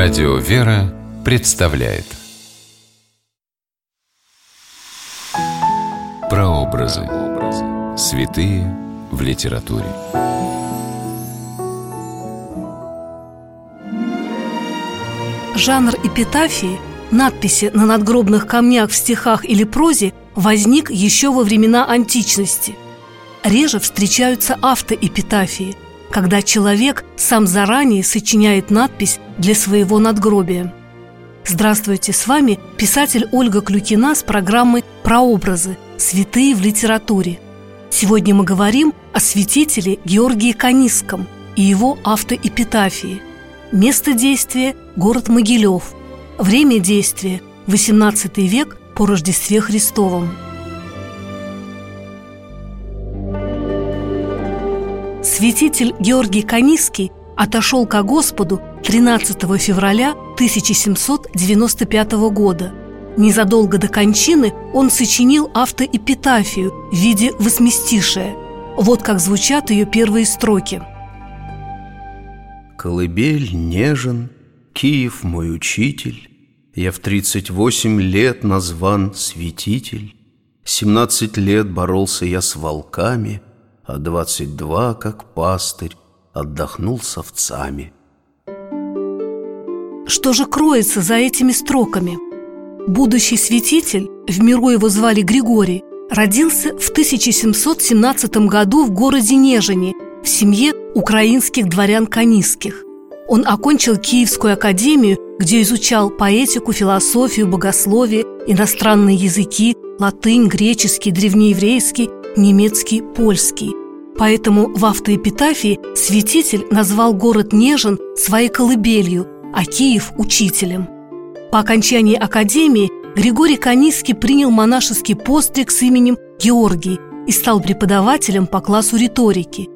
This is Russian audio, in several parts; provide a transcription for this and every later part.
Радио «Вера» представляет Прообразы. Святые в литературе. Жанр эпитафии, надписи на надгробных камнях в стихах или прозе возник еще во времена античности. Реже встречаются автоэпитафии – когда человек сам заранее сочиняет надпись для своего надгробия. Здравствуйте, с вами писатель Ольга Клюкина с программой «Прообразы. Святые в литературе». Сегодня мы говорим о святителе Георгии Канисском и его автоэпитафии. Место действия – город Могилев. Время действия – 18 век по Рождестве Христовом – Святитель Георгий Каниский отошел ко Господу 13 февраля 1795 года. Незадолго до кончины он сочинил автоэпитафию в виде восьмистишия. Вот как звучат ее первые строки. «Колыбель нежен, Киев мой учитель, Я в тридцать восемь лет назван святитель, Семнадцать лет боролся я с волками — а двадцать два, как пастырь, отдохнул с овцами. Что же кроется за этими строками? Будущий святитель, в миру его звали Григорий, родился в 1717 году в городе Нежине в семье украинских дворян Канисских. Он окончил Киевскую академию, где изучал поэтику, философию, богословие, иностранные языки, латынь, греческий, древнееврейский немецкий, польский. Поэтому в автоэпитафии святитель назвал город Нежин своей колыбелью, а Киев – учителем. По окончании академии Григорий Каниский принял монашеский постриг с именем Георгий и стал преподавателем по классу риторики.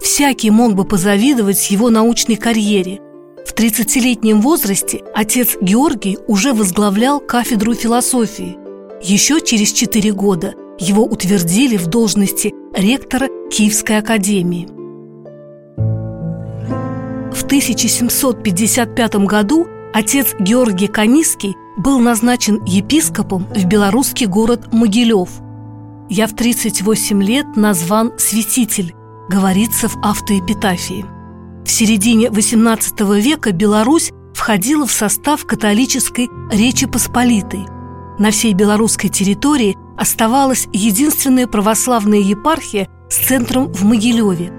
Всякий мог бы позавидовать его научной карьере. В 30-летнем возрасте отец Георгий уже возглавлял кафедру философии. Еще через 4 года – его утвердили в должности ректора Киевской академии. В 1755 году отец Георгий Каниский был назначен епископом в белорусский город Могилев. «Я в 38 лет назван святитель», говорится в автоэпитафии. В середине XVIII века Беларусь входила в состав католической Речи Посполитой. На всей белорусской территории оставалась единственная православная епархия с центром в Могилеве.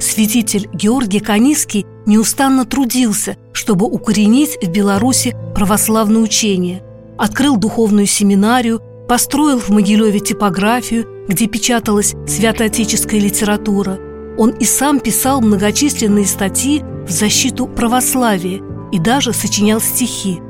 Святитель Георгий Каниский неустанно трудился, чтобы укоренить в Беларуси православное учение. Открыл духовную семинарию, построил в Могилеве типографию, где печаталась святоотеческая литература. Он и сам писал многочисленные статьи в защиту православия и даже сочинял стихи.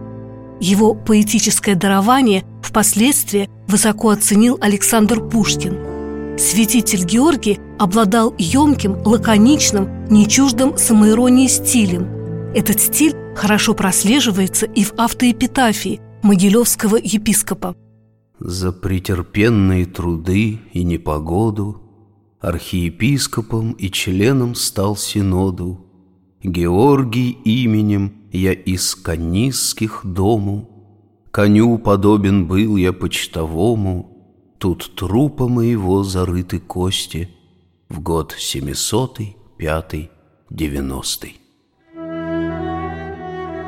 Его поэтическое дарование впоследствии высоко оценил Александр Пушкин. Святитель Георгий обладал емким, лаконичным, нечуждым самоиронии стилем. Этот стиль хорошо прослеживается и в автоэпитафии Могилевского епископа. За претерпенные труды и непогоду Архиепископом и членом стал синоду. Георгий именем я из Канисских дому Коню подобен был я почтовому, Тут трупа моего зарыты кости В год семисотый, пятый, девяностый.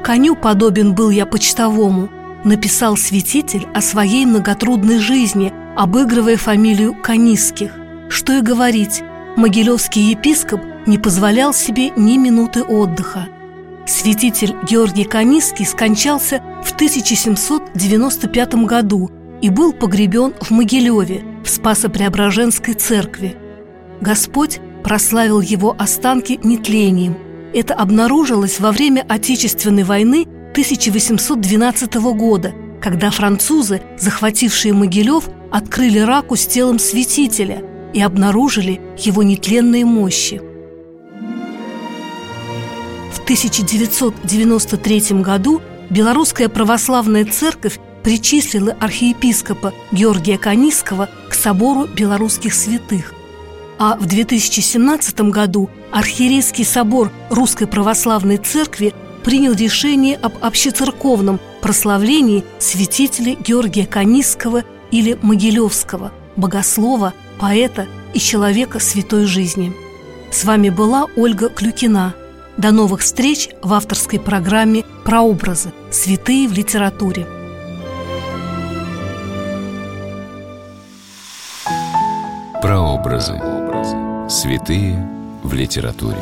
Коню подобен был я почтовому, написал святитель о своей многотрудной жизни, обыгрывая фамилию Канисских. Что и говорить, могилевский епископ не позволял себе ни минуты отдыха – Святитель Георгий Каниский скончался в 1795 году и был погребен в Могилеве, в Спасо-Преображенской церкви. Господь прославил его останки нетлением. Это обнаружилось во время Отечественной войны 1812 года, когда французы, захватившие Могилев, открыли раку с телом святителя и обнаружили его нетленные мощи – 1993 году Белорусская православная церковь причислила архиепископа Георгия Каниского к собору белорусских святых. А в 2017 году Архиерейский собор Русской Православной Церкви принял решение об общецерковном прославлении святителей Георгия Канисского или Могилевского, богослова, поэта и человека святой жизни. С вами была Ольга Клюкина. До новых встреч в авторской программе «Прообразы. Святые в литературе». Прообразы. Святые в литературе.